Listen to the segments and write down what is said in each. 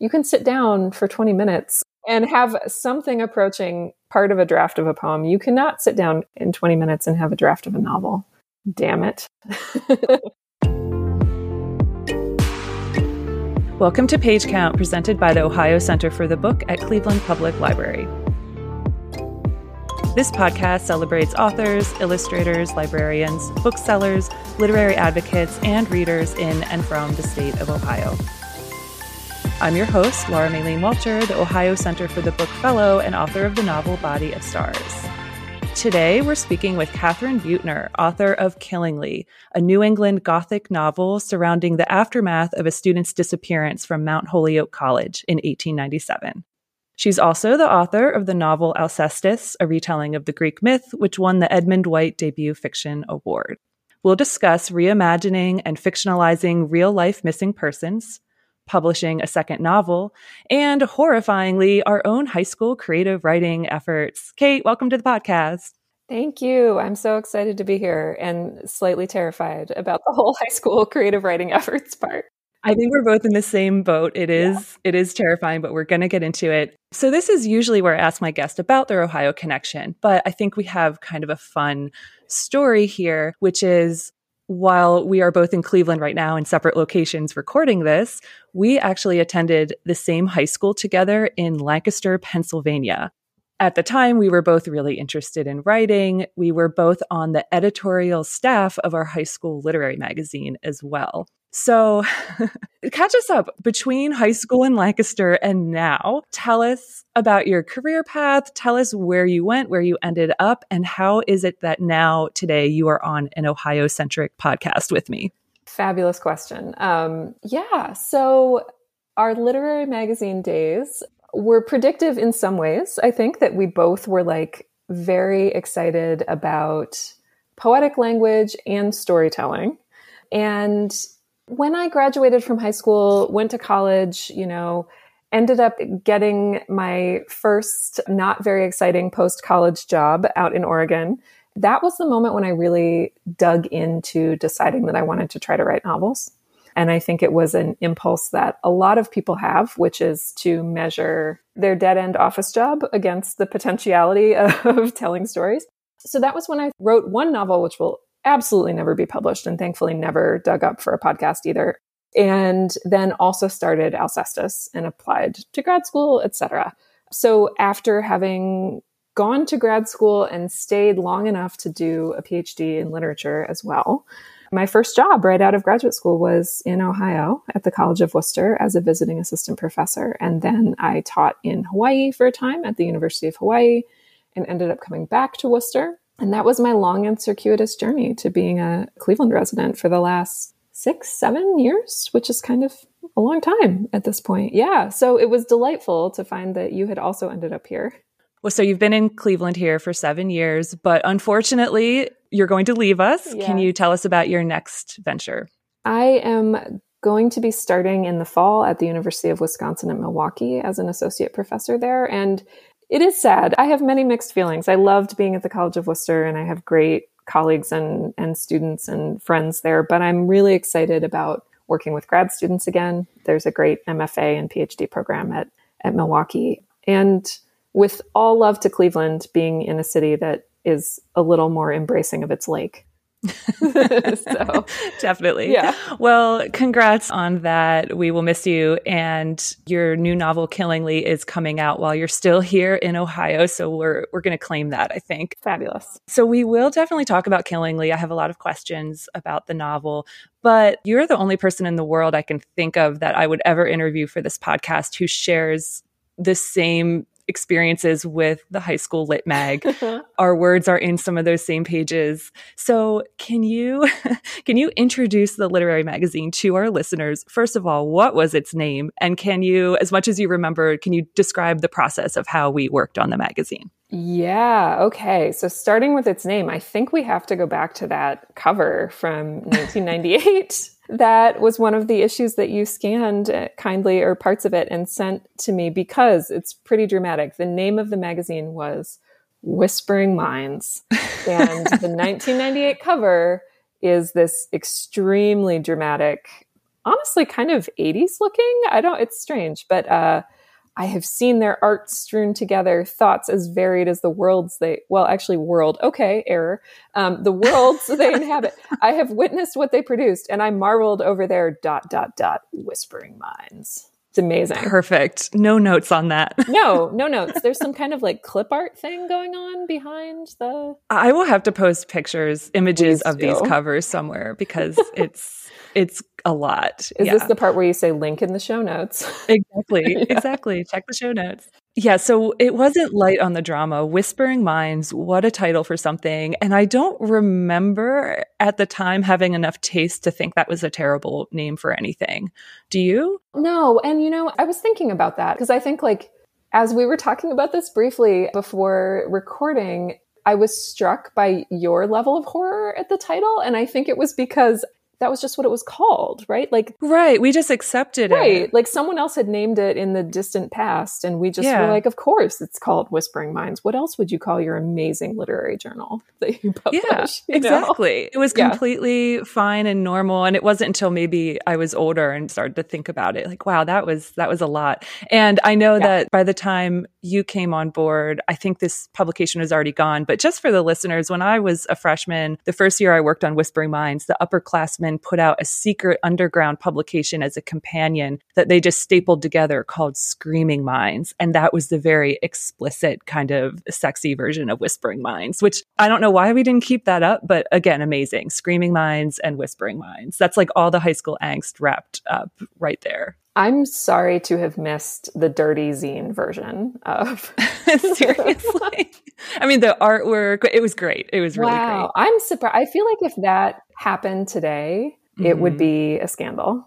you can sit down for 20 minutes and have something approaching part of a draft of a poem. You cannot sit down in 20 minutes and have a draft of a novel. Damn it. Welcome to Page Count, presented by the Ohio Center for the Book at Cleveland Public Library. This podcast celebrates authors, illustrators, librarians, booksellers, literary advocates, and readers in and from the state of Ohio. I'm your host, Laura Maylene Walter, the Ohio Center for the Book Fellow and author of the novel Body of Stars. Today, we're speaking with Katharine Beutner, author of Killingly, a New England Gothic novel surrounding the aftermath of a student's disappearance from Mount Holyoke College in 1897. She's also the author of the novel Alcestis, a retelling of the Greek myth, which won the Edmund White Debut Fiction Award. We'll discuss reimagining and fictionalizing real life missing persons, publishing a second novel, and horrifyingly, our own high school creative writing efforts. Kate, welcome to the podcast. Thank you. I'm so excited to be here and slightly terrified about the whole high school creative writing efforts part. I think we're both in the same boat. It is yeah. it is terrifying, but we're going to get into it. So this is usually where I ask my guest about their Ohio connection, but I think we have kind of a fun story here, which is while we are both in Cleveland right now in separate locations recording this, we actually attended the same high school together in Lancaster, Pennsylvania. At the time, we were both really interested in writing. We were both on the editorial staff of our high school literary magazine as well. So, catch us up between high school in Lancaster and now. Tell us about your career path. Tell us where you went, where you ended up, and how is it that now, today, you are on an Ohio centric podcast with me? Fabulous question. Um, yeah. So, our literary magazine days were predictive in some ways. I think that we both were like very excited about poetic language and storytelling. And when I graduated from high school, went to college, you know, ended up getting my first not very exciting post college job out in Oregon. That was the moment when I really dug into deciding that I wanted to try to write novels. And I think it was an impulse that a lot of people have, which is to measure their dead end office job against the potentiality of telling stories. So that was when I wrote one novel, which will absolutely never be published and thankfully never dug up for a podcast either. And then also started Alcestis and applied to grad school, etc. So after having gone to grad school and stayed long enough to do a PhD in literature as well, my first job right out of graduate school was in Ohio at the College of Wooster as a visiting assistant professor. And then I taught in Hawaii for a time at the University of Hawaii and ended up coming back to Wooster and that was my long and circuitous journey to being a Cleveland resident for the last six, seven years, which is kind of a long time at this point. Yeah. So it was delightful to find that you had also ended up here. Well, so you've been in Cleveland here for seven years, but unfortunately, you're going to leave us. Yeah. Can you tell us about your next venture? I am going to be starting in the fall at the University of Wisconsin at Milwaukee as an associate professor there. And it is sad. I have many mixed feelings. I loved being at the College of Wooster and I have great colleagues and, and students and friends there, but I'm really excited about working with grad students again. There's a great MFA and PhD program at, at Milwaukee. And with all love to Cleveland, being in a city that is a little more embracing of its lake. so definitely. Yeah. Well, congrats on that. We will miss you. And your new novel, Killingly, is coming out while you're still here in Ohio. So we're we're gonna claim that, I think. Fabulous. So we will definitely talk about Killingly. I have a lot of questions about the novel. But you're the only person in the world I can think of that I would ever interview for this podcast who shares the same experiences with the high school lit mag. Our words are in some of those same pages. So, can you can you introduce the literary magazine to our listeners? First of all, what was its name? And can you as much as you remember, can you describe the process of how we worked on the magazine? Yeah, okay. So starting with its name, I think we have to go back to that cover from 1998 that was one of the issues that you scanned uh, kindly or parts of it and sent to me because it's pretty dramatic. The name of the magazine was Whispering Minds. And the 1998 cover is this extremely dramatic honestly kind of 80s looking. I don't, it's strange, but uh, I have seen their art strewn together, thoughts as varied as the worlds they, well, actually, world, okay, error, um, the worlds they inhabit. I have witnessed what they produced, and I marveled over their dot, dot, dot, whispering minds. It's amazing. Perfect. No notes on that. no, no notes. There's some kind of like clip art thing going on behind the. I will have to post pictures, images Please of do. these covers somewhere because it's it's a lot. Is yeah. this the part where you say link in the show notes? Exactly. yeah. Exactly. Check the show notes. Yeah, so it wasn't light on the drama. Whispering Minds, what a title for something. And I don't remember at the time having enough taste to think that was a terrible name for anything. Do you? No. And you know, I was thinking about that because I think like as we were talking about this briefly before recording, I was struck by your level of horror at the title. And I think it was because that was just what it was called, right? Like, right. We just accepted right, it. Right. Like someone else had named it in the distant past. And we just yeah. were like, of course it's called Whispering Minds. What else would you call your amazing literary journal that you publish? Yeah, you exactly. Know? It was completely yeah. fine and normal. And it wasn't until maybe I was older and started to think about it like, wow, that was, that was a lot. And I know yeah. that by the time you came on board, I think this publication was already gone. But just for the listeners, when I was a freshman, the first year I worked on Whispering Minds, the upperclassmen put out a secret underground publication as a companion that they just stapled together called Screaming Minds. And that was the very explicit kind of sexy version of Whispering Minds, which I don't know why we didn't keep that up, but again, amazing. Screaming Minds and Whispering Minds. That's like all the high school angst wrapped up right there. I'm sorry to have missed the dirty zine version of. Seriously, I mean the artwork. It was great. It was really wow. great. I'm surprised. I feel like if that happened today, mm-hmm. it would mm-hmm. be a scandal.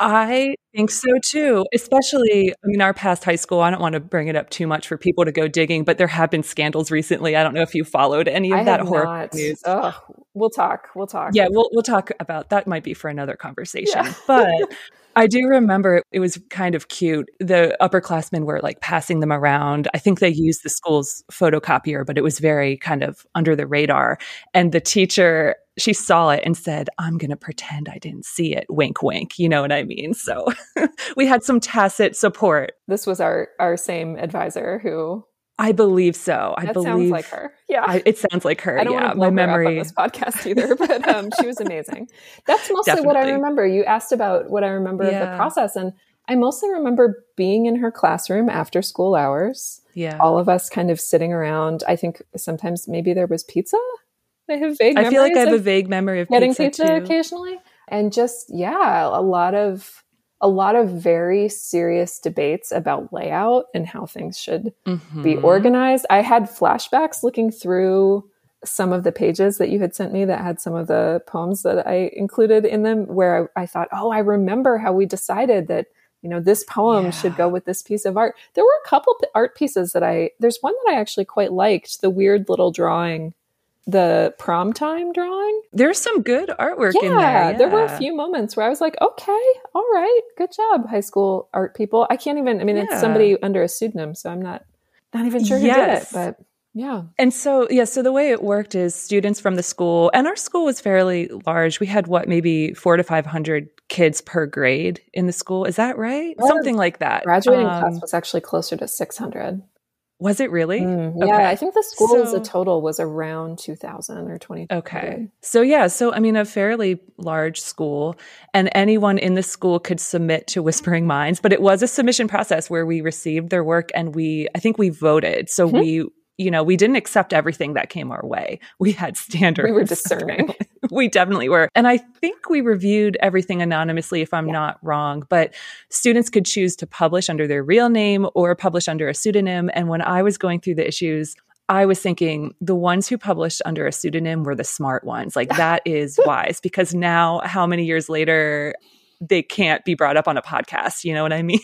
I think so too. Especially, I mean, our past high school. I don't want to bring it up too much for people to go digging, but there have been scandals recently. I don't know if you followed any of I that horror not. news. Oh, we'll talk. We'll talk. Yeah, we'll we'll talk about that. Might be for another conversation. Yeah. But I do remember it was kind of cute. The upperclassmen were like passing them around. I think they used the school's photocopier, but it was very kind of under the radar. And the teacher, she saw it and said, I'm going to pretend I didn't see it. Wink, wink. You know what I mean? So we had some tacit support. This was our, our same advisor who I believe so. I that believe sounds like her. Yeah, I, it sounds like her. I don't yeah, want to my memory on this podcast either, but um, she was amazing. That's mostly Definitely. what I remember. You asked about what I remember yeah. of the process, and I mostly remember being in her classroom after school hours. Yeah, all of us kind of sitting around. I think sometimes maybe there was pizza. I have vague. I feel like I have a vague memory of getting pizza, pizza occasionally, and just yeah, a lot of a lot of very serious debates about layout and how things should mm-hmm. be organized. I had flashbacks looking through some of the pages that you had sent me that had some of the poems that I included in them, where I, I thought, oh, I remember how we decided that you know this poem yeah. should go with this piece of art. There were a couple art pieces that I there's one that I actually quite liked, the weird little drawing the prom time drawing. There's some good artwork yeah, in there. Yeah, there were a few moments where I was like, okay, all right, good job, high school art people. I can't even, I mean, yeah. it's somebody under a pseudonym, so I'm not, not even sure who yes. did it, but yeah. And so, yeah, so the way it worked is students from the school, and our school was fairly large. We had what, maybe four to 500 kids per grade in the school. Is that right? Something like that. Graduating um, class was actually closer to 600. Was it really? Mm, yeah, okay. I think the school so, as a total was around 2000 or 20. Okay. So, yeah, so I mean, a fairly large school, and anyone in the school could submit to Whispering Minds, but it was a submission process where we received their work and we, I think we voted. So, mm-hmm. we you know, we didn't accept everything that came our way. We had standards. We were discerning. we definitely were. And I think we reviewed everything anonymously, if I'm yeah. not wrong, but students could choose to publish under their real name or publish under a pseudonym. And when I was going through the issues, I was thinking the ones who published under a pseudonym were the smart ones. Like that is wise because now, how many years later, they can't be brought up on a podcast. You know what I mean?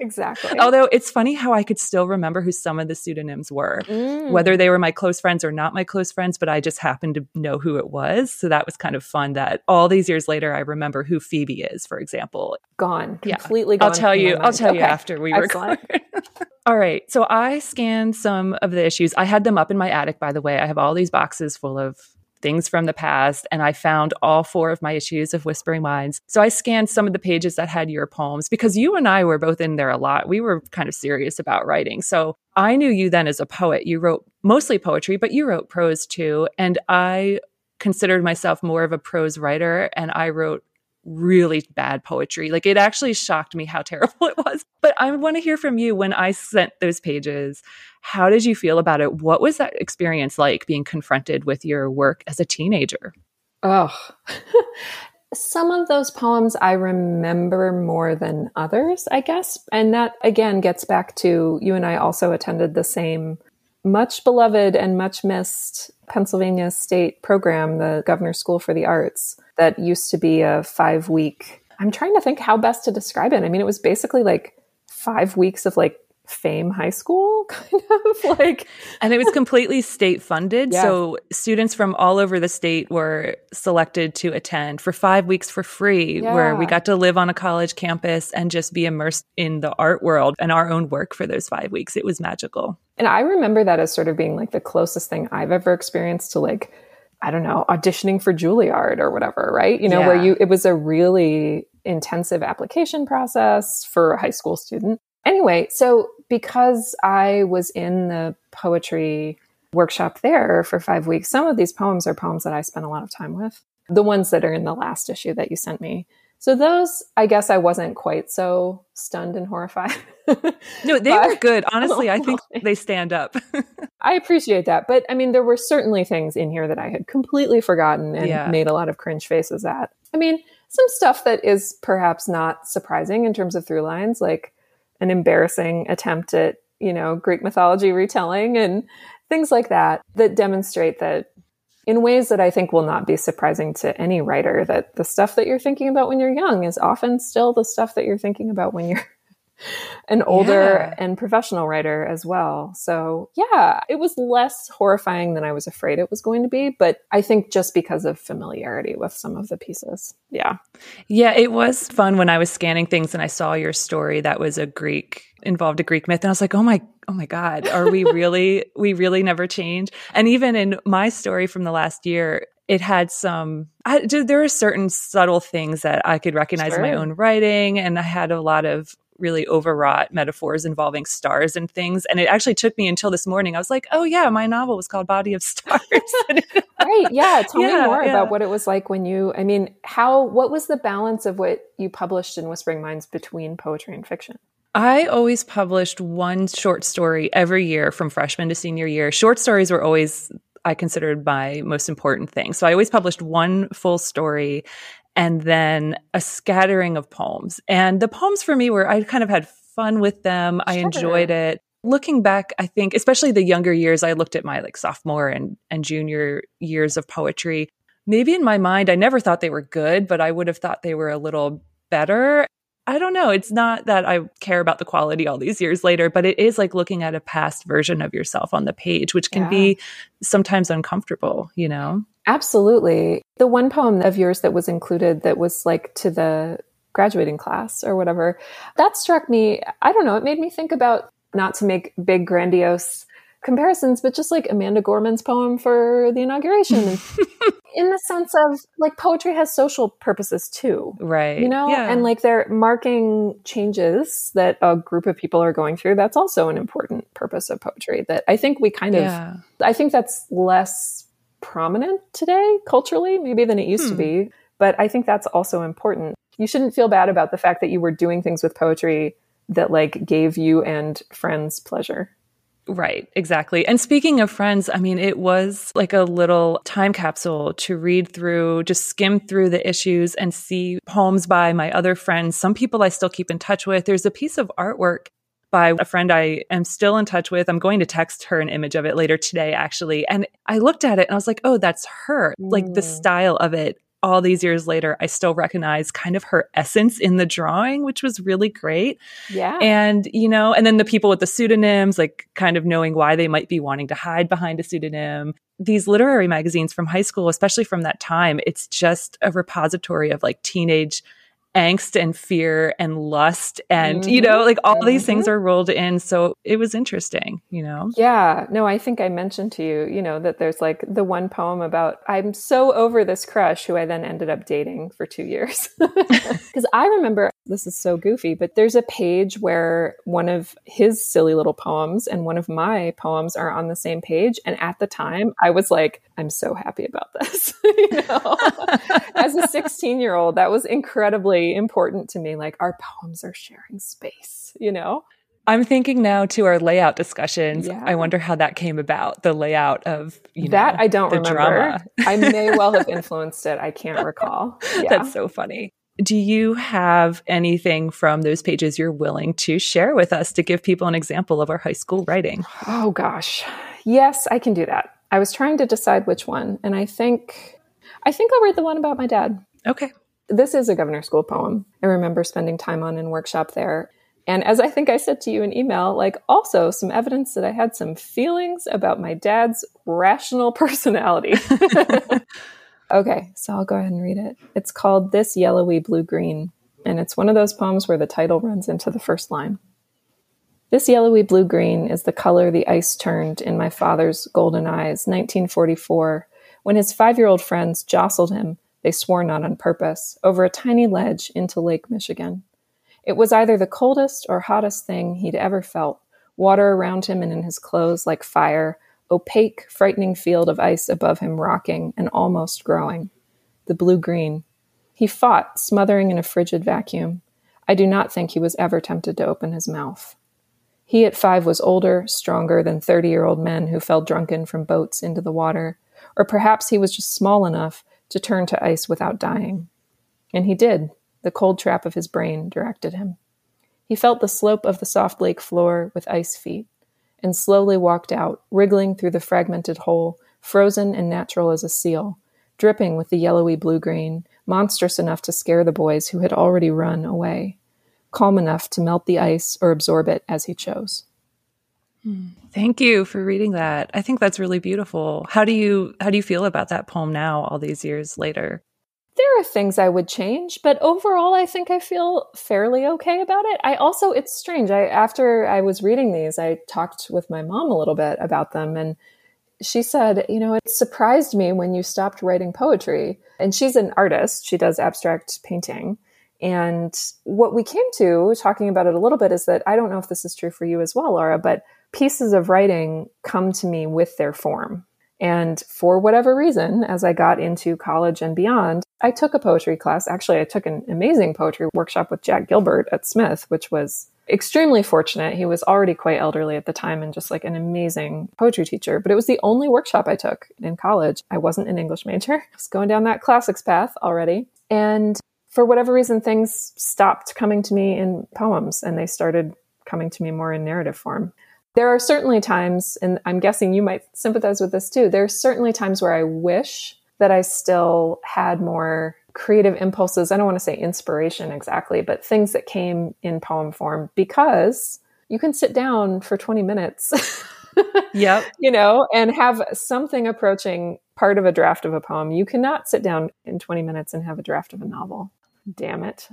Exactly. Although it's funny how I could still remember who some of the pseudonyms were, mm. whether they were my close friends or not my close friends, but I just happened to know who it was. So that was kind of fun that all these years later, I remember who Phoebe is, for example. Gone. Completely yeah. gone. I'll tell you, I'll tell okay. you after we Excellent. record. all right. So I scanned some of the issues. I had them up in my attic, by the way. I have all these boxes full of things from the past and I found all four of my issues of Whispering Minds. So I scanned some of the pages that had your poems because you and I were both in there a lot. We were kind of serious about writing. So I knew you then as a poet. You wrote mostly poetry, but you wrote prose too. And I considered myself more of a prose writer and I wrote really bad poetry. Like it actually shocked me how terrible it was. But I want to hear from you when I sent those pages. How did you feel about it? What was that experience like being confronted with your work as a teenager? Oh, some of those poems I remember more than others, I guess. And that again gets back to you and I also attended the same much beloved and much missed Pennsylvania state program, the Governor's School for the Arts, that used to be a five week. I'm trying to think how best to describe it. I mean, it was basically like five weeks of like fame high school kind of like and it was completely state funded yeah. so students from all over the state were selected to attend for 5 weeks for free yeah. where we got to live on a college campus and just be immersed in the art world and our own work for those 5 weeks it was magical and i remember that as sort of being like the closest thing i've ever experienced to like I don't know, auditioning for Juilliard or whatever, right? You know, yeah. where you, it was a really intensive application process for a high school student. Anyway, so because I was in the poetry workshop there for five weeks, some of these poems are poems that I spent a lot of time with. The ones that are in the last issue that you sent me. So those, I guess I wasn't quite so stunned and horrified. no, they were good. Honestly, I think they stand up. I appreciate that. But I mean, there were certainly things in here that I had completely forgotten and yeah. made a lot of cringe faces at. I mean, some stuff that is perhaps not surprising in terms of through lines, like an embarrassing attempt at, you know, Greek mythology retelling and things like that, that demonstrate that in ways that I think will not be surprising to any writer, that the stuff that you're thinking about when you're young is often still the stuff that you're thinking about when you're an older yeah. and professional writer as well. So, yeah, it was less horrifying than I was afraid it was going to be, but I think just because of familiarity with some of the pieces. Yeah. Yeah, it was fun when I was scanning things and I saw your story that was a Greek involved a Greek myth and I was like, "Oh my oh my god, are we really we really never change?" And even in my story from the last year, it had some I, there were certain subtle things that i could recognize sure. in my own writing and i had a lot of really overwrought metaphors involving stars and things. And it actually took me until this morning. I was like, oh, yeah, my novel was called Body of Stars. right. Yeah. Tell yeah, me more yeah. about what it was like when you, I mean, how, what was the balance of what you published in Whispering Minds between poetry and fiction? I always published one short story every year from freshman to senior year. Short stories were always I considered my most important thing. So I always published one full story and then a scattering of poems. And the poems for me were, I kind of had fun with them. Sure. I enjoyed it. Looking back, I think, especially the younger years, I looked at my like sophomore and, and junior years of poetry. Maybe in my mind, I never thought they were good, but I would have thought they were a little better. I don't know. It's not that I care about the quality all these years later, but it is like looking at a past version of yourself on the page, which can yeah. be sometimes uncomfortable, you know? Absolutely. The one poem of yours that was included that was like to the graduating class or whatever, that struck me. I don't know. It made me think about not to make big, grandiose comparisons, but just like Amanda Gorman's poem for the inauguration. in the sense of like poetry has social purposes too. Right. You know? Yeah. And like they're marking changes that a group of people are going through. That's also an important purpose of poetry that I think we kind yeah. of, I think that's less prominent today culturally, maybe than it used hmm. to be. But I think that's also important. You shouldn't feel bad about the fact that you were doing things with poetry that like gave you and friends pleasure. Right, exactly. And speaking of friends, I mean, it was like a little time capsule to read through, just skim through the issues and see poems by my other friends. Some people I still keep in touch with. There's a piece of artwork by a friend I am still in touch with. I'm going to text her an image of it later today, actually. And I looked at it and I was like, oh, that's her. Mm. Like the mm. style of it. All these years later, I still recognize kind of her essence in the drawing, which was really great. Yeah. And, you know, and then the people with the pseudonyms, like kind of knowing why they might be wanting to hide behind a pseudonym. These literary magazines from high school, especially from that time, it's just a repository of like teenage angst and fear and lust and mm-hmm. you know like all these things mm-hmm. are rolled in. So it was interesting you know? Yeah. No i think i mentioned to you you know that there's like the one poem about i'm so over this crush who i then ended up dating for two years. Because i remember this is so goofy but there's a page where one of his silly little poems and one of my poems are on the same page. And at the time i was like i'm so happy about this you know? As a 16 year old that was incredibly important to me. Like our poems are sharing space, you know? I'm thinking now to our layout discussions. Yeah. I wonder how that came about. The layout of you that know, I don't remember. I may well have influenced it. I can't recall. Yeah. That's so funny. Do you have anything from those pages you're willing to share with us to give people an example of our high school writing? Oh gosh, yes, I can do that. I was trying to decide which one, and I think I think I'll read the one about my dad. Okay. This is a governor school poem. I remember spending time on in workshop there. And as I think I said to you in email, like also some evidence that I had some feelings about my dad's rational personality. okay, so I'll go ahead and read it. It's called This Yellowy Blue Green, and it's one of those poems where the title runs into the first line. This yellowy blue green is the color the ice turned in my father's golden eyes, 1944, when his five year old friends jostled him they swore not on purpose, over a tiny ledge into Lake Michigan. It was either the coldest or hottest thing he'd ever felt water around him and in his clothes like fire, opaque, frightening field of ice above him rocking and almost growing. The blue green. He fought, smothering in a frigid vacuum. I do not think he was ever tempted to open his mouth. He at five was older, stronger than 30 year old men who fell drunken from boats into the water. Or perhaps he was just small enough to turn to ice without dying. And he did. The cold trap of his brain directed him. He felt the slope of the soft lake floor with ice feet and slowly walked out, wriggling through the fragmented hole, frozen and natural as a seal, dripping with the yellowy blue green, monstrous enough to scare the boys who had already run away, calm enough to melt the ice or absorb it as he chose. Thank you for reading that. I think that's really beautiful. How do you how do you feel about that poem now all these years later? There are things I would change, but overall I think I feel fairly okay about it. I also it's strange. I after I was reading these, I talked with my mom a little bit about them and she said, you know, it surprised me when you stopped writing poetry. And she's an artist. She does abstract painting. And what we came to talking about it a little bit is that I don't know if this is true for you as well, Laura, but pieces of writing come to me with their form. And for whatever reason, as I got into college and beyond, I took a poetry class. Actually, I took an amazing poetry workshop with Jack Gilbert at Smith, which was extremely fortunate. He was already quite elderly at the time and just like an amazing poetry teacher. But it was the only workshop I took in college. I wasn't an English major. I was going down that classics path already. And for whatever reason, things stopped coming to me in poems and they started coming to me more in narrative form there are certainly times, and I'm guessing you might sympathize with this too. there are certainly times where I wish that I still had more creative impulses. I don't want to say inspiration exactly, but things that came in poem form because you can sit down for 20 minutes. yep. You know, and have something approaching part of a draft of a poem. You cannot sit down in 20 minutes and have a draft of a novel damn it.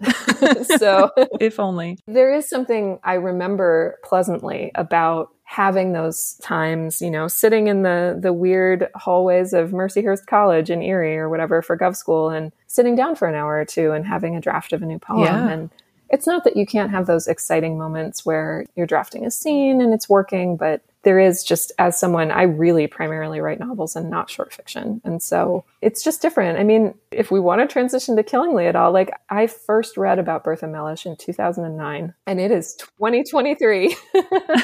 so, if only. There is something I remember pleasantly about having those times, you know, sitting in the the weird hallways of Mercyhurst College in Erie or whatever for Gov School and sitting down for an hour or two and having a draft of a new poem yeah. and it's not that you can't have those exciting moments where you're drafting a scene and it's working, but there is just as someone I really primarily write novels and not short fiction. And so it's just different. I mean, if we want to transition to Killingly at all, like I first read about Bertha Mellish in 2009 and it is 2023.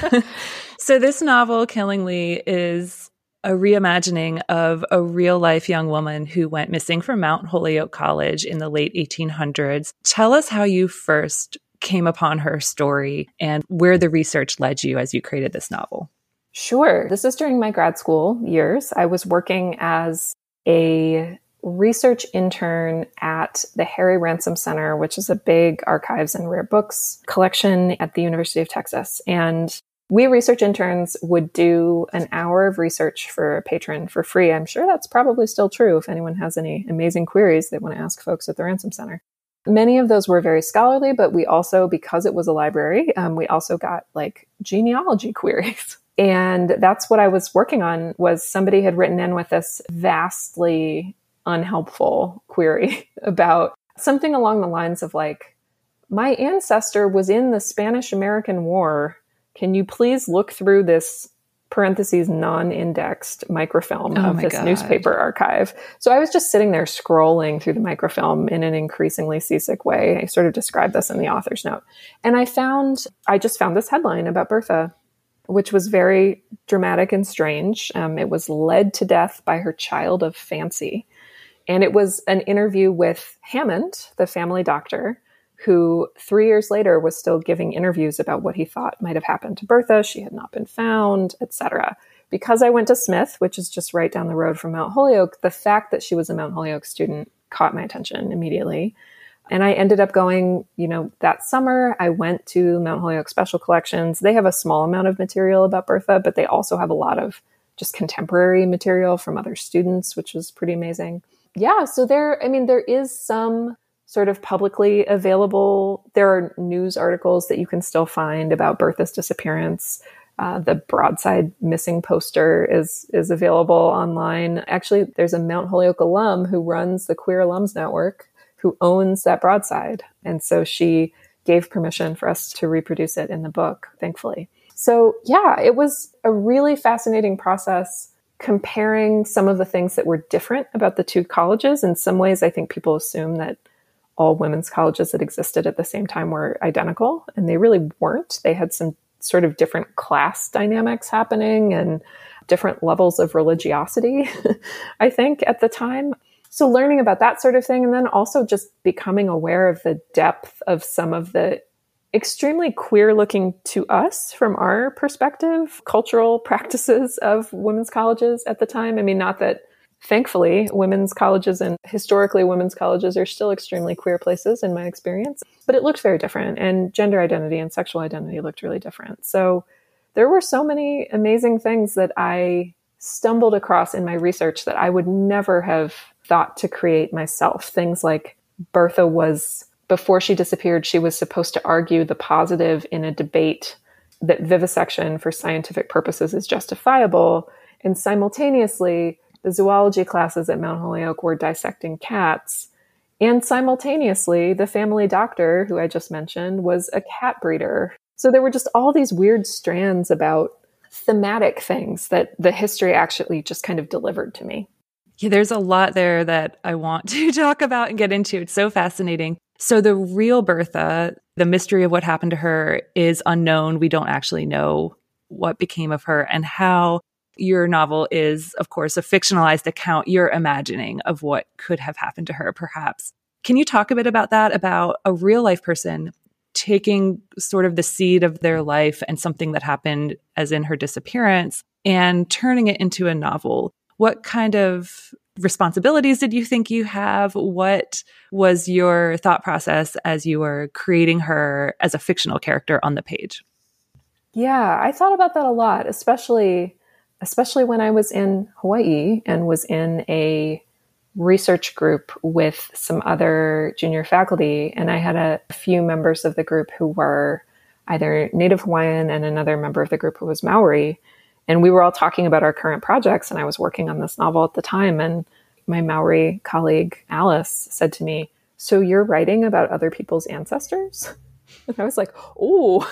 so this novel Killingly is a reimagining of a real life young woman who went missing from Mount Holyoke College in the late 1800s. Tell us how you first came upon her story and where the research led you as you created this novel. Sure. This is during my grad school years. I was working as a research intern at the Harry Ransom Center, which is a big archives and rare books collection at the University of Texas. And we research interns would do an hour of research for a patron for free. I'm sure that's probably still true if anyone has any amazing queries they want to ask folks at the Ransom Center. Many of those were very scholarly, but we also, because it was a library, um, we also got like genealogy queries. And that's what I was working on was somebody had written in with this vastly unhelpful query about something along the lines of like, my ancestor was in the Spanish American War. Can you please look through this parentheses non-indexed microfilm oh of this God. newspaper archive. So I was just sitting there scrolling through the microfilm in an increasingly seasick way. I sort of described this in the author's note. And I found I just found this headline about Bertha, which was very dramatic and strange. Um, it was led to death by her child of fancy. And it was an interview with Hammond, the family doctor, who three years later was still giving interviews about what he thought might have happened to Bertha. She had not been found, etc. Because I went to Smith, which is just right down the road from Mount Holyoke, the fact that she was a Mount Holyoke student caught my attention immediately. And I ended up going, you know, that summer, I went to Mount Holyoke Special Collections. They have a small amount of material about Bertha, but they also have a lot of just contemporary material from other students, which was pretty amazing. Yeah, so there, I mean, there is some sort of publicly available. There are news articles that you can still find about Bertha's disappearance. Uh, the broadside missing poster is is available online. Actually, there's a Mount Holyoke alum who runs the Queer Alums Network who owns that broadside, and so she gave permission for us to reproduce it in the book. Thankfully, so yeah, it was a really fascinating process comparing some of the things that were different about the two colleges. In some ways, I think people assume that all women's colleges that existed at the same time were identical, and they really weren't. They had some sort of different class dynamics happening and different levels of religiosity, I think, at the time. So, learning about that sort of thing, and then also just becoming aware of the depth of some of the extremely queer looking to us from our perspective cultural practices of women's colleges at the time. I mean, not that Thankfully, women's colleges and historically women's colleges are still extremely queer places in my experience, but it looked very different and gender identity and sexual identity looked really different. So there were so many amazing things that I stumbled across in my research that I would never have thought to create myself. Things like Bertha was, before she disappeared, she was supposed to argue the positive in a debate that vivisection for scientific purposes is justifiable. And simultaneously, the zoology classes at Mount Holyoke were dissecting cats. And simultaneously, the family doctor, who I just mentioned, was a cat breeder. So there were just all these weird strands about thematic things that the history actually just kind of delivered to me. Yeah, there's a lot there that I want to talk about and get into. It's so fascinating. So, the real Bertha, the mystery of what happened to her is unknown. We don't actually know what became of her and how your novel is, of course, a fictionalized account you're imagining of what could have happened to her, perhaps. Can you talk a bit about that, about a real life person taking sort of the seed of their life and something that happened, as in her disappearance, and turning it into a novel? What kind of responsibilities did you think you have? What was your thought process as you were creating her as a fictional character on the page? Yeah, I thought about that a lot, especially especially when I was in Hawaii and was in a research group with some other junior faculty. And I had a few members of the group who were either Native Hawaiian and another member of the group who was Maori. And we were all talking about our current projects. And I was working on this novel at the time. And my Maori colleague, Alice, said to me, So you're writing about other people's ancestors? And I was like, Oh,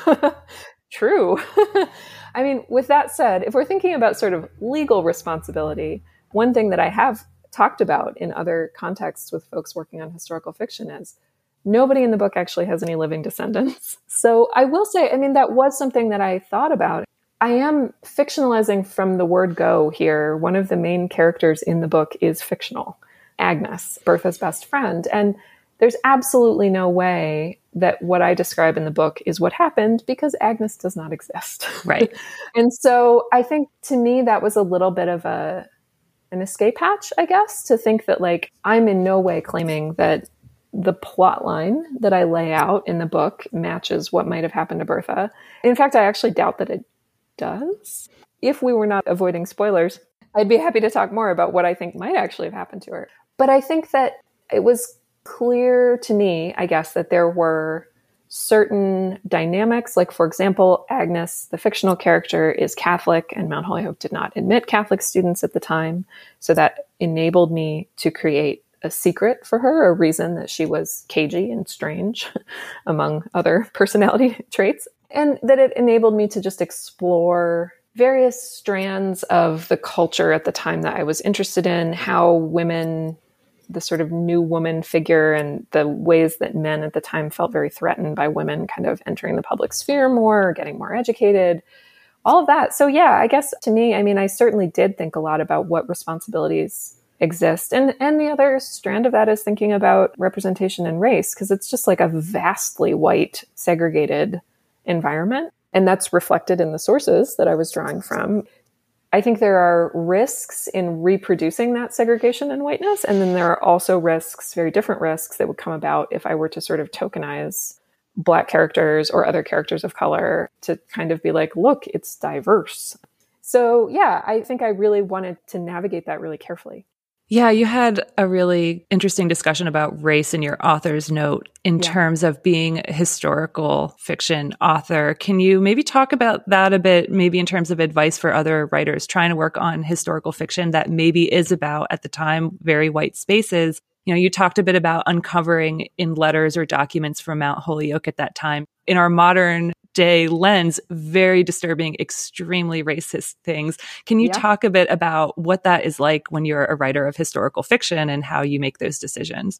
true. I mean, with that said, if we're thinking about sort of legal responsibility, one thing that I have talked about in other contexts with folks working on historical fiction is nobody in the book actually has any living descendants. So I will say, I mean, that was something that I thought about. I am fictionalizing from the word go here. One of the main characters in the book is fictional Agnes, Bertha's best friend. And there's absolutely no way that what I describe in the book is what happened because Agnes does not exist. Right. and so I think to me that was a little bit of a an escape hatch, I guess, to think that like I'm in no way claiming that the plot line that I lay out in the book matches what might have happened to Bertha. In fact, I actually doubt that it does. If we were not avoiding spoilers, I'd be happy to talk more about what I think might actually have happened to her. But I think that it was clear to me, I guess, that there were certain dynamics. Like, for example, Agnes, the fictional character, is Catholic, and Mount Holyoke did not admit Catholic students at the time. So that enabled me to create a secret for her, a reason that she was cagey and strange, among other personality traits. And that it enabled me to just explore various strands of the culture at the time that I was interested in, how women the sort of new woman figure and the ways that men at the time felt very threatened by women kind of entering the public sphere more, getting more educated, all of that. So, yeah, I guess to me, I mean, I certainly did think a lot about what responsibilities exist. And, and the other strand of that is thinking about representation and race, because it's just like a vastly white, segregated environment. And that's reflected in the sources that I was drawing from. I think there are risks in reproducing that segregation and whiteness. And then there are also risks, very different risks, that would come about if I were to sort of tokenize Black characters or other characters of color to kind of be like, look, it's diverse. So, yeah, I think I really wanted to navigate that really carefully. Yeah, you had a really interesting discussion about race in your author's note in yeah. terms of being a historical fiction author. Can you maybe talk about that a bit, maybe in terms of advice for other writers trying to work on historical fiction that maybe is about, at the time, very white spaces? You know, you talked a bit about uncovering in letters or documents from Mount Holyoke at that time. In our modern day lens very disturbing, extremely racist things. Can you yeah. talk a bit about what that is like when you're a writer of historical fiction and how you make those decisions?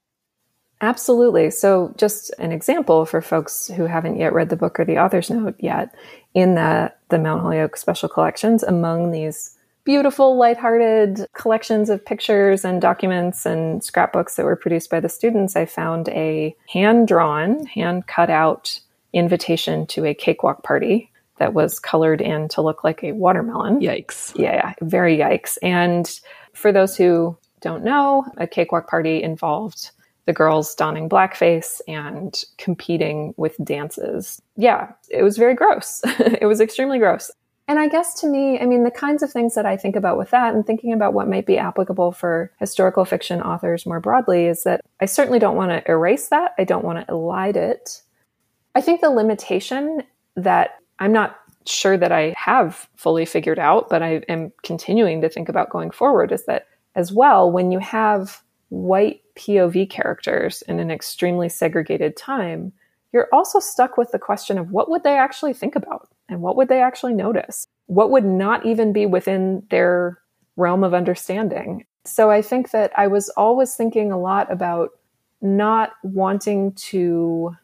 Absolutely. So, just an example for folks who haven't yet read the book or the author's note yet, in the, the Mount Holyoke special collections, among these beautiful, lighthearted collections of pictures and documents and scrapbooks that were produced by the students, I found a hand drawn, hand cut out invitation to a cakewalk party that was colored in to look like a watermelon. Yikes. Yeah, yeah, very yikes. And for those who don't know, a cakewalk party involved the girls donning blackface and competing with dances. Yeah, it was very gross. it was extremely gross. And I guess to me, I mean, the kinds of things that I think about with that and thinking about what might be applicable for historical fiction authors more broadly is that I certainly don't want to erase that. I don't want to elide it. I think the limitation that I'm not sure that I have fully figured out, but I am continuing to think about going forward is that as well, when you have white POV characters in an extremely segregated time, you're also stuck with the question of what would they actually think about and what would they actually notice? What would not even be within their realm of understanding? So I think that I was always thinking a lot about not wanting to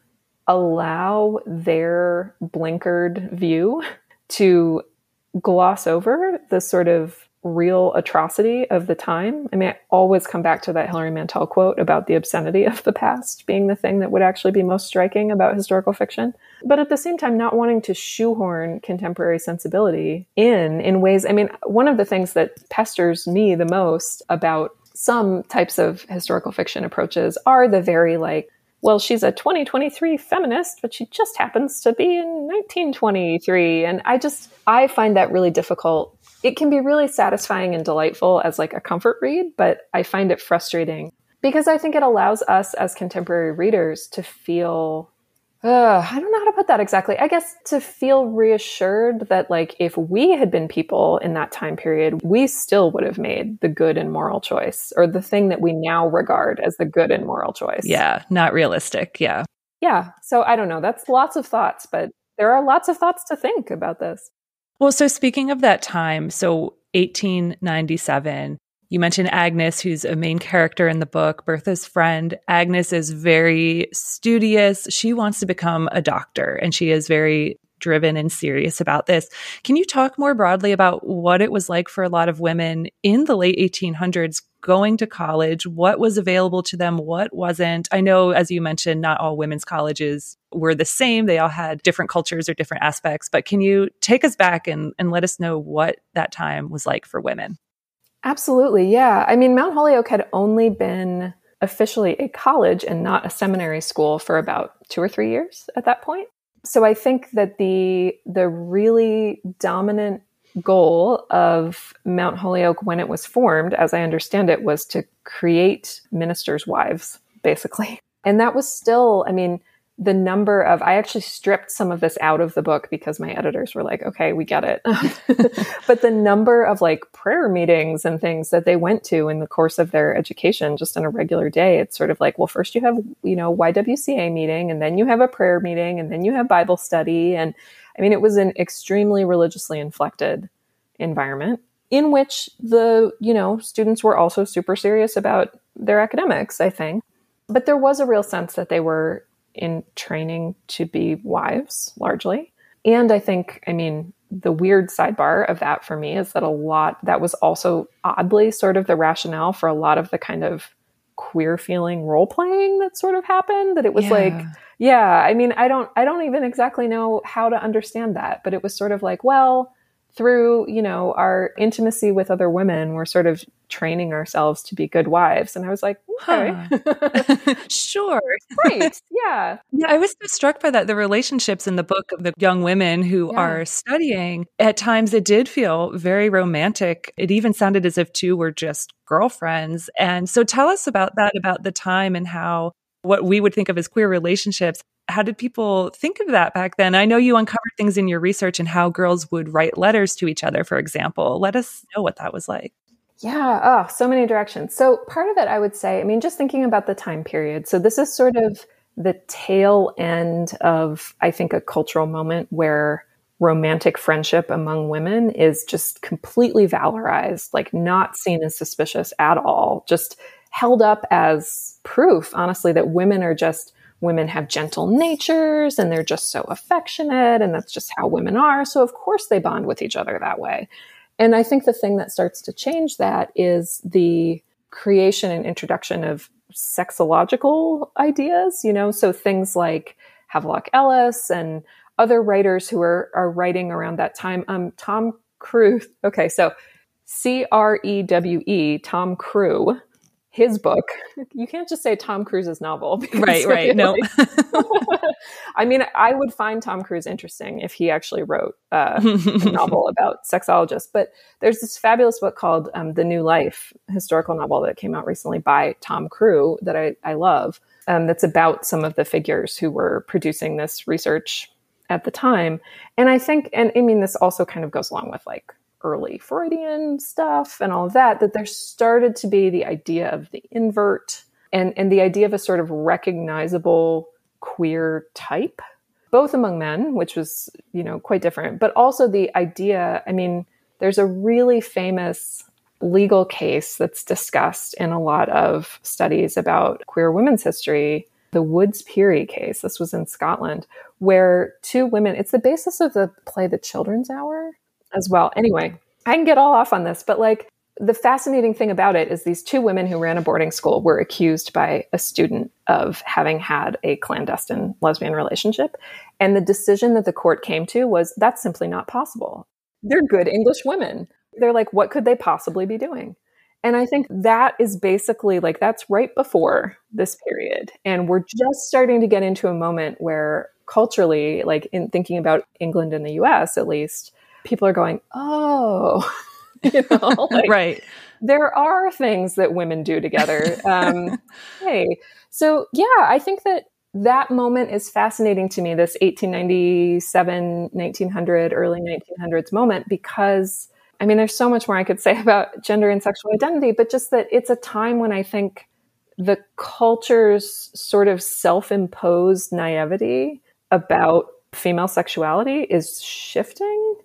allow their blinkered view to gloss over the sort of real atrocity of the time. I mean, I always come back to that Hilary Mantel quote about the obscenity of the past being the thing that would actually be most striking about historical fiction. But at the same time, not wanting to shoehorn contemporary sensibility in, in ways, I mean, one of the things that pesters me the most about some types of historical fiction approaches are the very like well, she's a 2023 feminist, but she just happens to be in 1923. And I just, I find that really difficult. It can be really satisfying and delightful as like a comfort read, but I find it frustrating because I think it allows us as contemporary readers to feel uh, I don't know how to put that exactly. I guess to feel reassured that, like, if we had been people in that time period, we still would have made the good and moral choice or the thing that we now regard as the good and moral choice. Yeah, not realistic. Yeah. Yeah. So I don't know. That's lots of thoughts, but there are lots of thoughts to think about this. Well, so speaking of that time, so 1897, you mentioned Agnes, who's a main character in the book, Bertha's friend. Agnes is very studious. She wants to become a doctor and she is very driven and serious about this. Can you talk more broadly about what it was like for a lot of women in the late 1800s going to college? What was available to them? What wasn't? I know, as you mentioned, not all women's colleges were the same. They all had different cultures or different aspects. But can you take us back and, and let us know what that time was like for women? Absolutely. Yeah. I mean, Mount Holyoke had only been officially a college and not a seminary school for about two or three years at that point. So I think that the the really dominant goal of Mount Holyoke when it was formed, as I understand it, was to create ministers' wives, basically. And that was still, I mean, the number of i actually stripped some of this out of the book because my editors were like okay we get it. Oh. But the number of like prayer meetings and things that they went to in the course of their education just on a regular day it's sort of like well first you have you know ywca meeting and then you have a prayer meeting and then you have bible study and i mean it was an extremely religiously inflected environment in which the you know students were also super serious about their academics i think. But there was a real sense that they were in training to be wives largely. And I think, I mean, the weird sidebar of that for me is that a lot that was also oddly sort of the rationale for a lot of the kind of queer feeling role playing that sort of happened that it was yeah. like yeah i mean i don't i don't even exactly know how to understand that but it was sort of like well through you know our intimacy with other women we're sort of training ourselves to be good wives. And i was like okay. Huh. sure. Right. Yeah. Yeah i was so struck by that the relationships in the book of the young women who yeah. are studying at times it did feel very romantic. It even sounded as if two were just girlfriends. And so tell us about that about the time and how what we would think of as queer relationships how did people think of that back then? I know you uncovered things in your research and how girls would write letters to each other, for example. Let us know what that was like. Yeah, oh, so many directions. So, part of it, I would say, I mean, just thinking about the time period. So, this is sort of the tail end of, I think, a cultural moment where romantic friendship among women is just completely valorized, like not seen as suspicious at all, just held up as proof, honestly, that women are just women have gentle natures and they're just so affectionate and that's just how women are. So of course they bond with each other that way. And I think the thing that starts to change that is the creation and introduction of sexological ideas, you know, so things like Havelock Ellis and other writers who are, are writing around that time. Um, Tom Crewe. Okay, so C R E W E, Tom Crewe his book. You can't just say Tom Cruise's novel. Right, right. No. I mean, I would find Tom Cruise interesting if he actually wrote uh, a novel about sexologists. But there's this fabulous book called um, The New Life, historical novel that came out recently by Tom Crewe that I, I love. Um, that's about some of the figures who were producing this research at the time. And I think, and I mean, this also kind of goes along with like early Freudian stuff and all of that, that there started to be the idea of the invert and, and the idea of a sort of recognizable queer type, both among men, which was, you know, quite different, but also the idea, I mean, there's a really famous legal case that's discussed in a lot of studies about queer women's history the Woods Pirie case. This was in Scotland, where two women, it's the basis of the play The Children's Hour, as well. Anyway, I can get all off on this, but like the fascinating thing about it is these two women who ran a boarding school were accused by a student of having had a clandestine lesbian relationship. And the decision that the court came to was that's simply not possible. They're good English women. They're like, what could they possibly be doing? And I think that is basically like that's right before this period. And we're just starting to get into a moment where culturally, like in thinking about England and the US at least, people are going, oh, you know, like, right. There are things that women do together. Um, hey, so yeah, I think that that moment is fascinating to me. This 1897, 1900, early 1900s moment, because I mean, there's so much more I could say about gender and sexual identity, but just that it's a time when I think the culture's sort of self-imposed naivety about female sexuality is shifting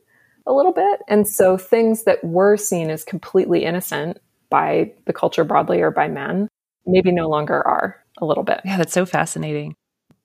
a little bit. And so things that were seen as completely innocent by the culture broadly or by men maybe no longer are a little bit. Yeah, that's so fascinating.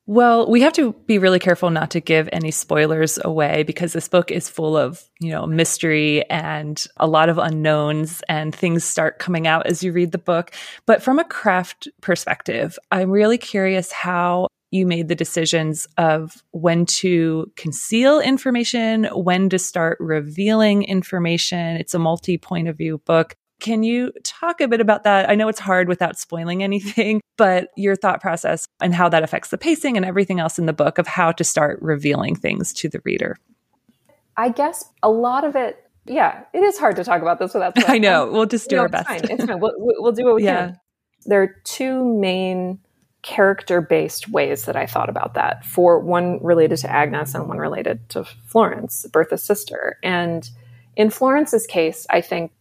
Well, we have to be really careful not to give any spoilers away because this book is full of, you know, mystery and a lot of unknowns and things start coming out as you read the book. But from a craft perspective, I'm really curious how you made the decisions of when to conceal information, when to start revealing information. It's a multi point of view book. Can you talk a bit about that? I know it's hard without spoiling anything, but your thought process and how that affects the pacing and everything else in the book of how to start revealing things to the reader. I guess a lot of it, yeah, it is hard to talk about this without. I know. We'll just do our best. It's fine. It's fine. We'll, we'll do what we yeah. can. There are two main character based ways that I thought about that. For one related to Agnes and one related to Florence, Bertha's sister. And in Florence's case, I think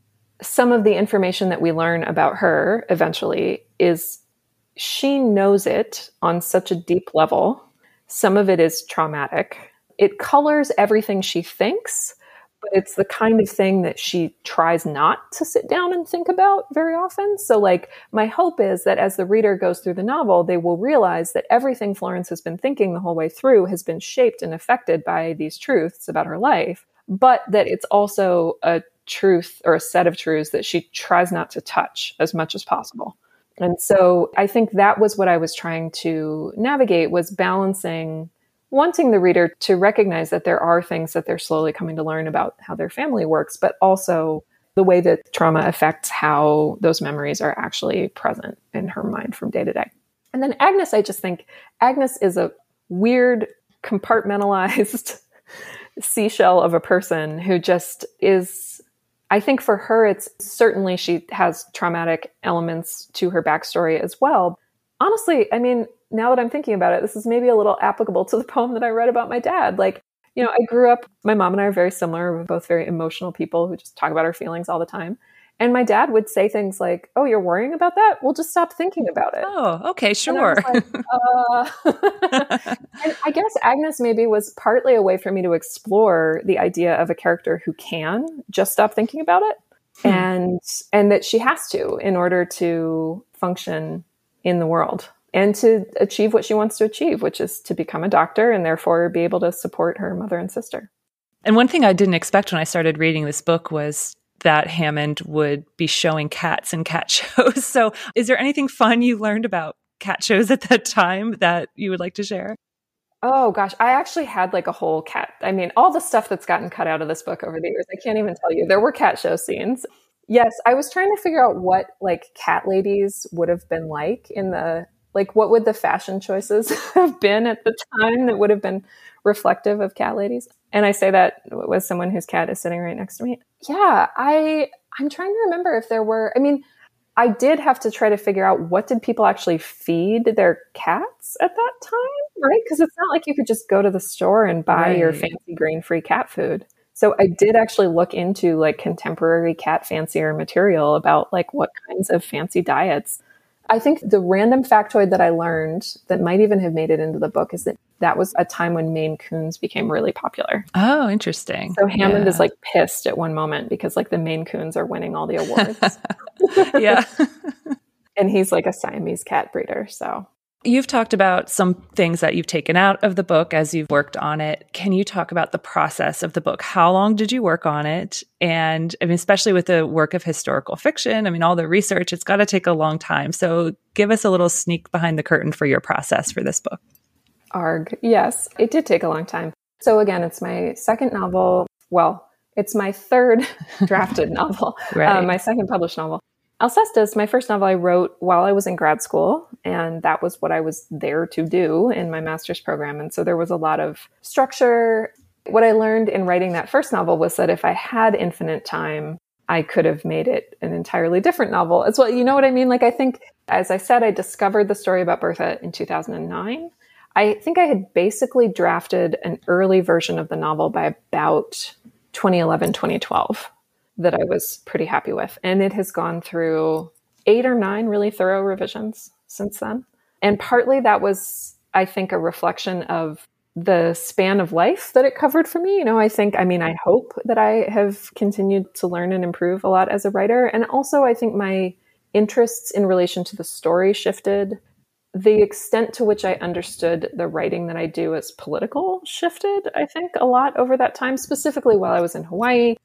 some of the information that we learn about her eventually is she knows it on such a deep level. Some of it is traumatic. It colors everything she thinks, but it's the kind of thing that she tries not to sit down and think about very often. So, like, my hope is that as the reader goes through the novel, they will realize that everything Florence has been thinking the whole way through has been shaped and affected by these truths about her life, but that it's also a truth or a set of truths that she tries not to touch as much as possible. And so I think that was what I was trying to navigate was balancing wanting the reader to recognize that there are things that they're slowly coming to learn about how their family works, but also the way that trauma affects how those memories are actually present in her mind from day to day. And then Agnes, I just think Agnes is a weird, compartmentalized seashell of a person who just is I think for her, it's certainly she has traumatic elements to her backstory as well. Honestly, I mean, now that I'm thinking about it, this is maybe a little applicable to the poem that I read about my dad. Like, you know, I grew up, my mom and I are very similar. We're both very emotional people who just talk about our feelings all the time. And my dad would say things like, "Oh, you're worrying about that? We'll just stop thinking about it." Oh, okay, sure. Like, uh... and I guess Agnes maybe was partly a way for me to explore the idea of a character who can just stop thinking about it, hmm. and and that she has to in order to function in the world and to achieve what she wants to achieve, which is to become a doctor and therefore be able to support her mother and sister. And one thing I didn't expect when I started reading this book was that Hammond would be showing cats and cat shows. So, is there anything fun you learned about cat shows at that time that you would like to share? Oh gosh, I actually had like a whole cat. I mean, all the stuff that's gotten cut out of this book over the years, I can't even tell you. There were cat show scenes. Yes, I was trying to figure out what like cat ladies would have been like in the like what would the fashion choices have been at the time that would have been reflective of cat ladies? And I say that with someone whose cat is sitting right next to me. Yeah, I I'm trying to remember if there were I mean, I did have to try to figure out what did people actually feed their cats at that time, right? Because it's not like you could just go to the store and buy right. your fancy grain-free cat food. So I did actually look into like contemporary cat fancier material about like what kinds of fancy diets I think the random factoid that I learned that might even have made it into the book is that that was a time when Maine Coons became really popular. Oh, interesting. So Hammond yeah. is like pissed at one moment because like the Maine Coons are winning all the awards. yeah. and he's like a Siamese cat breeder. So You've talked about some things that you've taken out of the book as you've worked on it. Can you talk about the process of the book? How long did you work on it? And I mean, especially with the work of historical fiction, I mean, all the research, it's got to take a long time. So give us a little sneak behind the curtain for your process for this book. Arg. Yes, it did take a long time. So again, it's my second novel. Well, it's my third drafted novel, right. uh, my second published novel. Alcestis, my first novel I wrote while I was in grad school, and that was what I was there to do in my master's program. And so there was a lot of structure. What I learned in writing that first novel was that if I had infinite time, I could have made it an entirely different novel as well. You know what I mean? Like, I think, as I said, I discovered the story about Bertha in 2009. I think I had basically drafted an early version of the novel by about 2011, 2012 that I was pretty happy with. And it has gone through eight or nine really thorough revisions since then. And partly that was, I think, a reflection of the span of life that it covered for me. You know, I think, I mean, I hope that I have continued to learn and improve a lot as a writer. And also, I think my interests in relation to the story shifted. The extent to which I understood the writing that I do as political shifted, I think, a lot over that time, specifically while I was in Hawaii.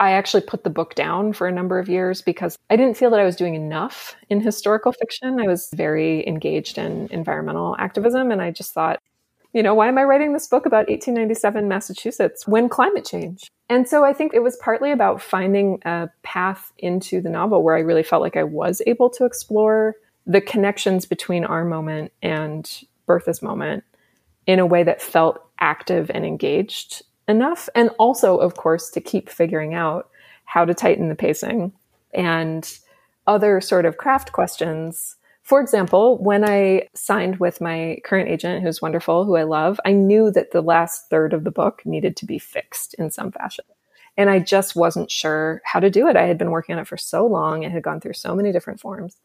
I actually put the book down for a number of years because I didn't feel that I was doing enough in historical fiction. I was very engaged in environmental activism, and I just thought, you know, why am I writing this book about 1897 Massachusetts when climate change? And so I think it was partly about finding a path into the novel where I really felt like I was able to explore the connections between our moment and Bertha's moment in a way that felt active and engaged enough. And also, of course, to keep figuring out how to tighten the pacing and other sort of craft questions For example, when I signed with my current agent, who's wonderful, who I love, I knew that the last third of the book needed to be fixed in some fashion. And I just wasn't sure how to do it. I had been working on it for so long, it had gone through so many different forms.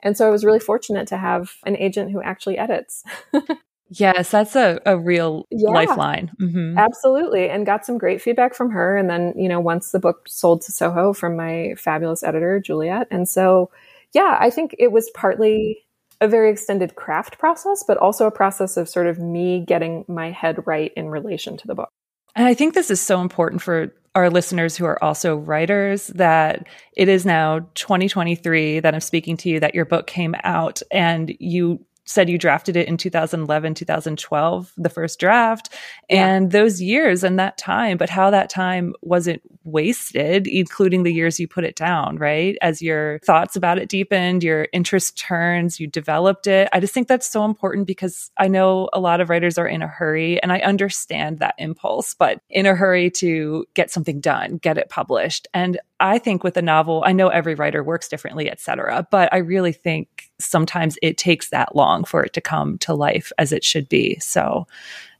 And so I was really fortunate to have an agent who actually edits. yes, that's a, a real yeah, lifeline. Mm-hmm. Absolutely. And got some great feedback from her. And then, you know, once the book sold to Soho from my fabulous editor, Juliet. And so, yeah, I think it was partly a very extended craft process, but also a process of sort of me getting my head right in relation to the book. And I think this is so important for our listeners who are also writers that it is now 2023 that I'm speaking to you that your book came out and you said you drafted it in 2011, 2012, the first draft, yeah. and those years and that time, but how that time wasn't wasted, including the years you put it down, right? As your thoughts about it deepened, your interest turns, you developed it. I just think that's so important because I know a lot of writers are in a hurry and I understand that impulse, but in a hurry to get something done, get it published. And I think with a novel, I know every writer works differently, et cetera, but I really think sometimes it takes that long for it to come to life as it should be. So,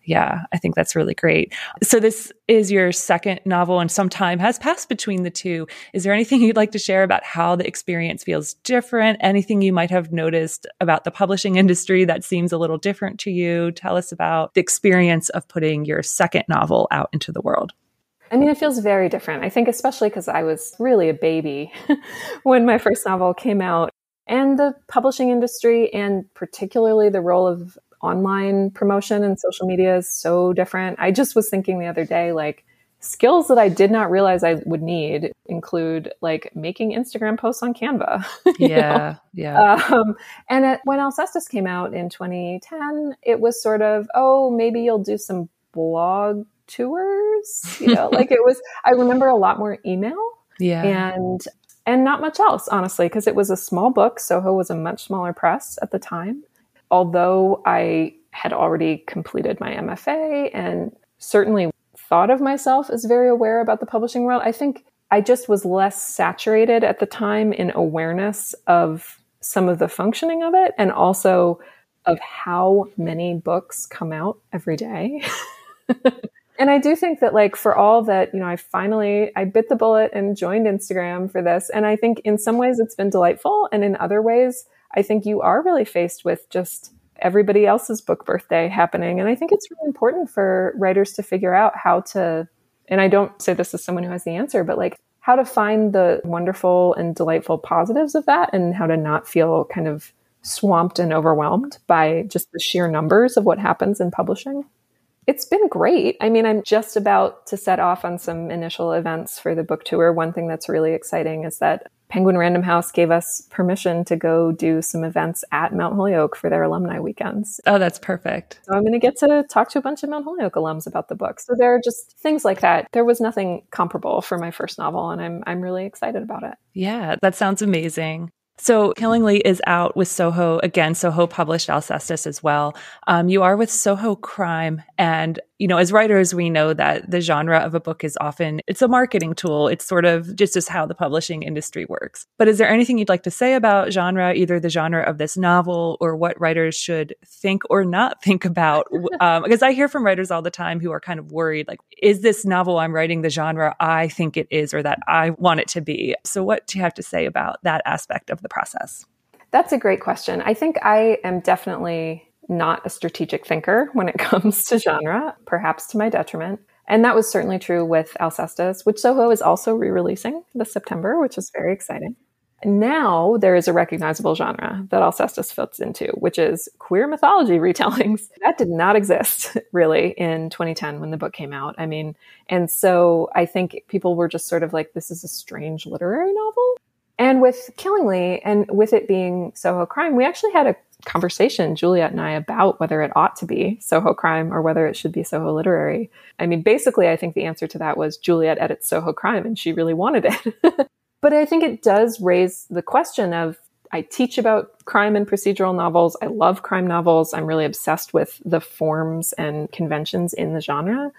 yeah, I think that's really great. So, this is your second novel, and some time has passed between the two. Is there anything you'd like to share about how the experience feels different? Anything you might have noticed about the publishing industry that seems a little different to you? Tell us about the experience of putting your second novel out into the world. I mean, it feels very different. I think, especially because I was really a baby when my first novel came out. And the publishing industry, and particularly the role of online promotion and social media, is so different. I just was thinking the other day, like, skills that I did not realize I would need include like making Instagram posts on Canva. yeah, know? yeah. Um, and it, when Alcestis came out in 2010, it was sort of, oh, maybe you'll do some blog tours. You know, like it was, I remember a lot more email. Yeah. And, and not much else, honestly, because it was a small book. Soho was a much smaller press at the time. Although I had already completed my MFA and certainly thought of myself as very aware about the publishing world, I think I just was less saturated at the time in awareness of some of the functioning of it and also of how many books come out every day. And I do think that like for all that, you know, I finally I bit the bullet and joined Instagram for this. And I think in some ways it's been delightful. And in other ways, I think you are really faced with just everybody else's book birthday happening. And I think it's really important for writers to figure out how to and I don't say this as someone who has the answer, but like how to find the wonderful and delightful positives of that and how to not feel kind of swamped and overwhelmed by just the sheer numbers of what happens in publishing. It's been great. I mean, I'm just about to set off on some initial events for the book tour. One thing that's really exciting is that Penguin Random House gave us permission to go do some events at Mount Holyoke for their alumni weekends. Oh, that's perfect. So I'm going to get to talk to a bunch of Mount Holyoke alums about the book. So there are just things like that. There was nothing comparable for my first novel, and I'm I'm really excited about it. Yeah, that sounds amazing. So Killingly is out with Soho again. Soho published Alcestis as well. Um, you are with Soho Crime, and you know, as writers, we know that the genre of a book is often it's a marketing tool. It's sort of just as how the publishing industry works. But is there anything you'd like to say about genre, either the genre of this novel or what writers should think or not think about? um, because I hear from writers all the time who are kind of worried, like, is this novel I'm writing the genre I think it is or that I want it to be? So, what do you have to say about that aspect of the process? That's a great question. I think I am definitely not a strategic thinker when it comes to genre, perhaps to my detriment. And that was certainly true with Alcestis, which Soho is also re releasing this September, which is very exciting. Now there is a recognizable genre that Alcestis fits into, which is queer mythology retellings. That did not exist really in 2010 when the book came out. I mean, and so I think people were just sort of like, this is a strange literary novel. And with Killingly and with it being Soho Crime, we actually had a conversation, Juliet and I, about whether it ought to be Soho Crime or whether it should be Soho Literary. I mean, basically, I think the answer to that was Juliet edits Soho Crime and she really wanted it. but I think it does raise the question of I teach about crime and procedural novels. I love crime novels. I'm really obsessed with the forms and conventions in the genre.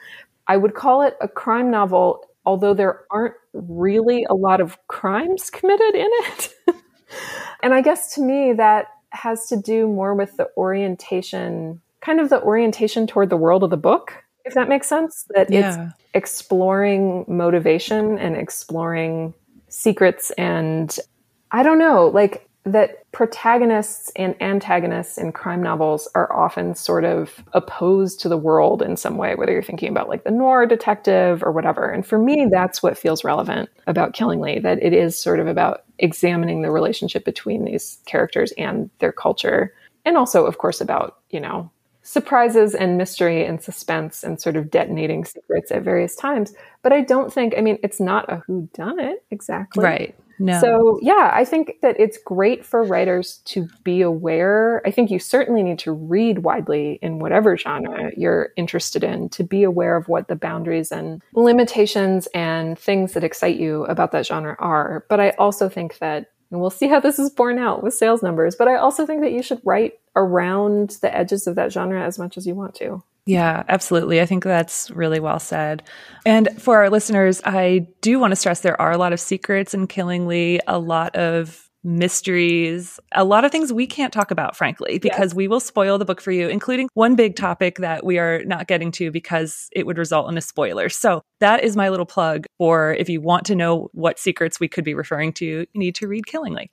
I would call it a crime novel, although there aren't really a lot of crimes committed in it. and I guess to me that has to do more with the orientation, kind of the orientation toward the world of the book, if that makes sense. That yeah. it's exploring motivation and exploring secrets and I don't know, like that protagonists and antagonists in crime novels are often sort of opposed to the world in some way, whether you're thinking about like the noir detective or whatever. And for me, that's what feels relevant about Killingly, that it is sort of about examining the relationship between these characters and their culture. And also, of course, about, you know, surprises and mystery and suspense and sort of detonating secrets at various times. But I don't think, I mean, it's not a who done it exactly. Right. No. So, yeah, I think that it's great for writers to be aware. I think you certainly need to read widely in whatever genre you're interested in to be aware of what the boundaries and limitations and things that excite you about that genre are. But I also think that, and we'll see how this is borne out with sales numbers, but I also think that you should write around the edges of that genre as much as you want to. Yeah, absolutely. I think that's really well said. And for our listeners, I do want to stress there are a lot of secrets in Killingly, a lot of mysteries, a lot of things we can't talk about, frankly, because yes. we will spoil the book for you, including one big topic that we are not getting to because it would result in a spoiler. So that is my little plug for if you want to know what secrets we could be referring to, you need to read Killingly.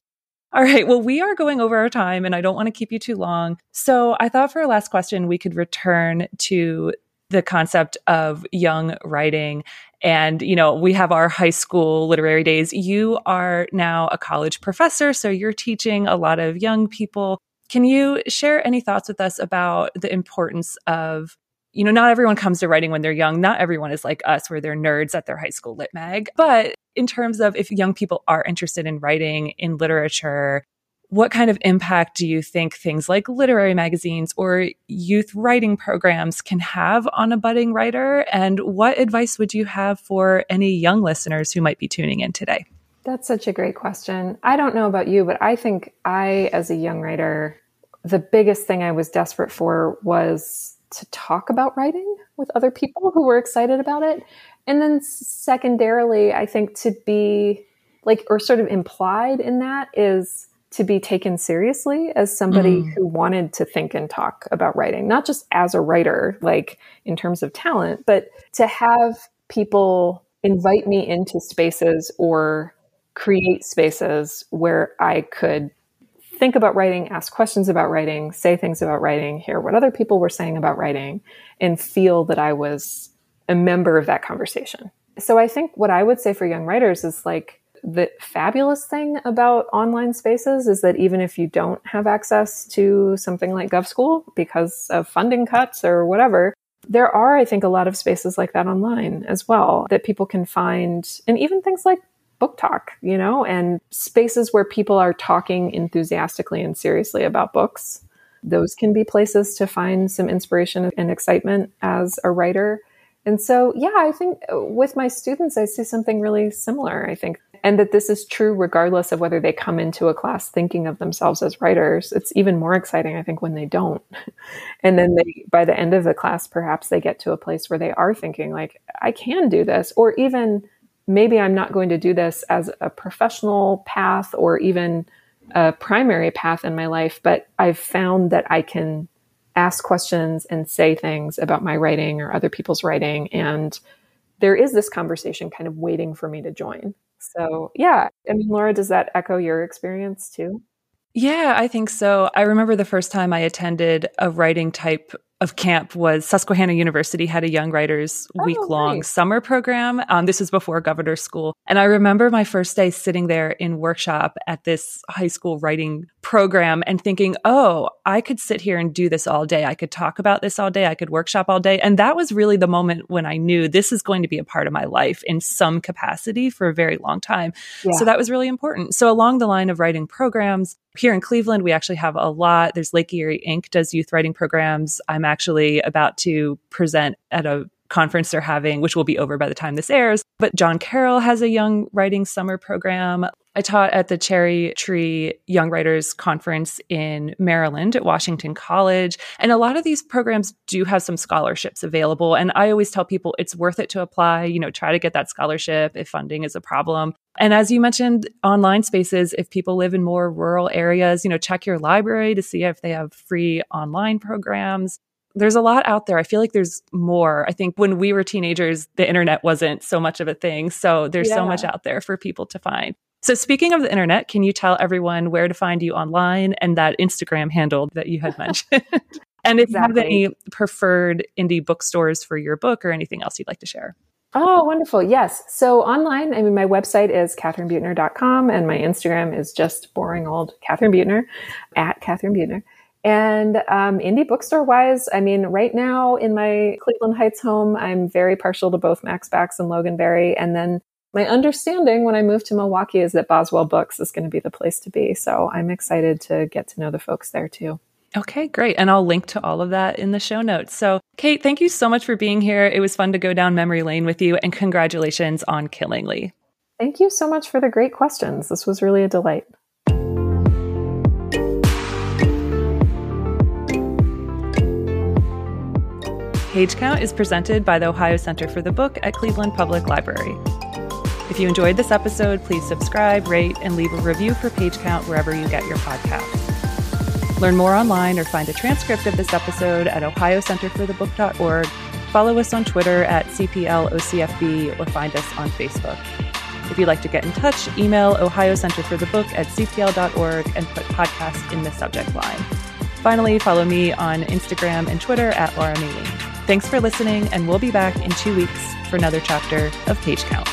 All right. Well, we are going over our time and I don't want to keep you too long. So I thought for our last question, we could return to the concept of young writing. And, you know, we have our high school literary days. You are now a college professor, so you're teaching a lot of young people. Can you share any thoughts with us about the importance of you know, not everyone comes to writing when they're young. Not everyone is like us, where they're nerds at their high school lit mag. But in terms of if young people are interested in writing in literature, what kind of impact do you think things like literary magazines or youth writing programs can have on a budding writer? And what advice would you have for any young listeners who might be tuning in today? That's such a great question. I don't know about you, but I think I, as a young writer, the biggest thing I was desperate for was to talk about writing with other people who were excited about it. And then secondarily, I think to be like, or sort of implied in that is to be taken seriously as somebody mm. who wanted to think and talk about writing, not just as a writer, like in terms of talent, but to have people invite me into spaces or create spaces where I could think about writing, ask questions about writing, say things about writing, hear what other people were saying about writing, and feel that I was a member of that conversation. So I think what I would say for young writers is like the fabulous thing about online spaces is that even if you don't have access to something like GovSchool because of funding cuts or whatever, there are, I think, a lot of spaces like that online as well that people can find, and even things like BookTok, you know, and spaces where people are talking enthusiastically and seriously about books. Those can be places to find some inspiration and excitement as a writer. And so, yeah, I think with my students, I see something really similar. I think, and that this is true regardless of whether they come into a class thinking of themselves as writers. It's even more exciting, I think, when they don't. and then they, by the end of the class, perhaps they get to a place where they are thinking, like, I can do this. Or even maybe I'm not going to do this as a professional path or even a primary path in my life, but I've found that I can ask questions and say things about my writing or other people's writing. And there is this conversation kind of waiting for me to join. So, yeah. I mean, Laura, does that echo your experience too? Yeah, I think so. I remember the first time I attended a writing type of camp was Susquehanna University had a young writers oh, week long nice. summer program. Um, this was before governor school. And I remember my first day sitting there in workshop at this high school writing program and thinking, oh, I could sit here and do this all day. I could talk about this all day. I could workshop all day. And that was really the moment when I knew this is going to be a part of my life in some capacity for a very long time. Yeah. So that was really important. So along the line of writing programs, here in Cleveland, we actually have a lot. There's Lake Erie Ink does youth writing programs. I'm actually about to present at a conference they're having, which will be over by the time this airs. But John Carroll has a young writing summer program. I taught at the Cherry Tree Young Writers Conference in Maryland at Washington College. And a lot of these programs do have some scholarships available. And I always tell people it's worth it to apply, you know, try to get that scholarship if funding is a problem. And as you mentioned, online spaces, if people live in more rural areas, you know, check your library to see if they have free online programs there's a lot out there. I feel like there's more. I think when we were teenagers, the internet wasn't so much of a thing. So there's yeah. so much out there for people to find. So, speaking of the internet, can you tell everyone where to find you online and that Instagram handle that you had mentioned? and if exactly. you have any preferred indie bookstores for your book or anything else you'd like to share. Oh, wonderful. Yes. So online, I mean, my website is katharinebeutner.com and my Instagram is just boring old Katharine Beutner at Katharine Beutner. And um, indie bookstore wise, I mean, right now in my Cleveland Heights home, I'm very partial to both Mac's Backs and Loganberry. And then my understanding when I move to Milwaukee is that Boswell Books is going to be the place to be. So I'm excited to get to know the folks there too. Okay, great. And I'll link to all of that in the show notes. So, Kate, thank you so much for being here. It was fun to go down memory lane with you, and congratulations on Killingly. Thank you so much for the great questions. This was really a delight. Page Count is presented by the Ohio Center for the Book at Cleveland Public Library. If you enjoyed this episode, please subscribe, rate, and leave a review for Page Count wherever you get your podcasts. Learn more online or find a transcript of this episode at ohiocenterforthebook.org. Follow us on Twitter at CPLOCFB or find us on Facebook. If you'd like to get in touch, email Ohio Center for the Book at cpl.org and put podcast in the subject line. Finally, follow me on Instagram and Twitter at Laura Maylene. Thanks for listening, and we'll be back in two weeks for another chapter of Page Count.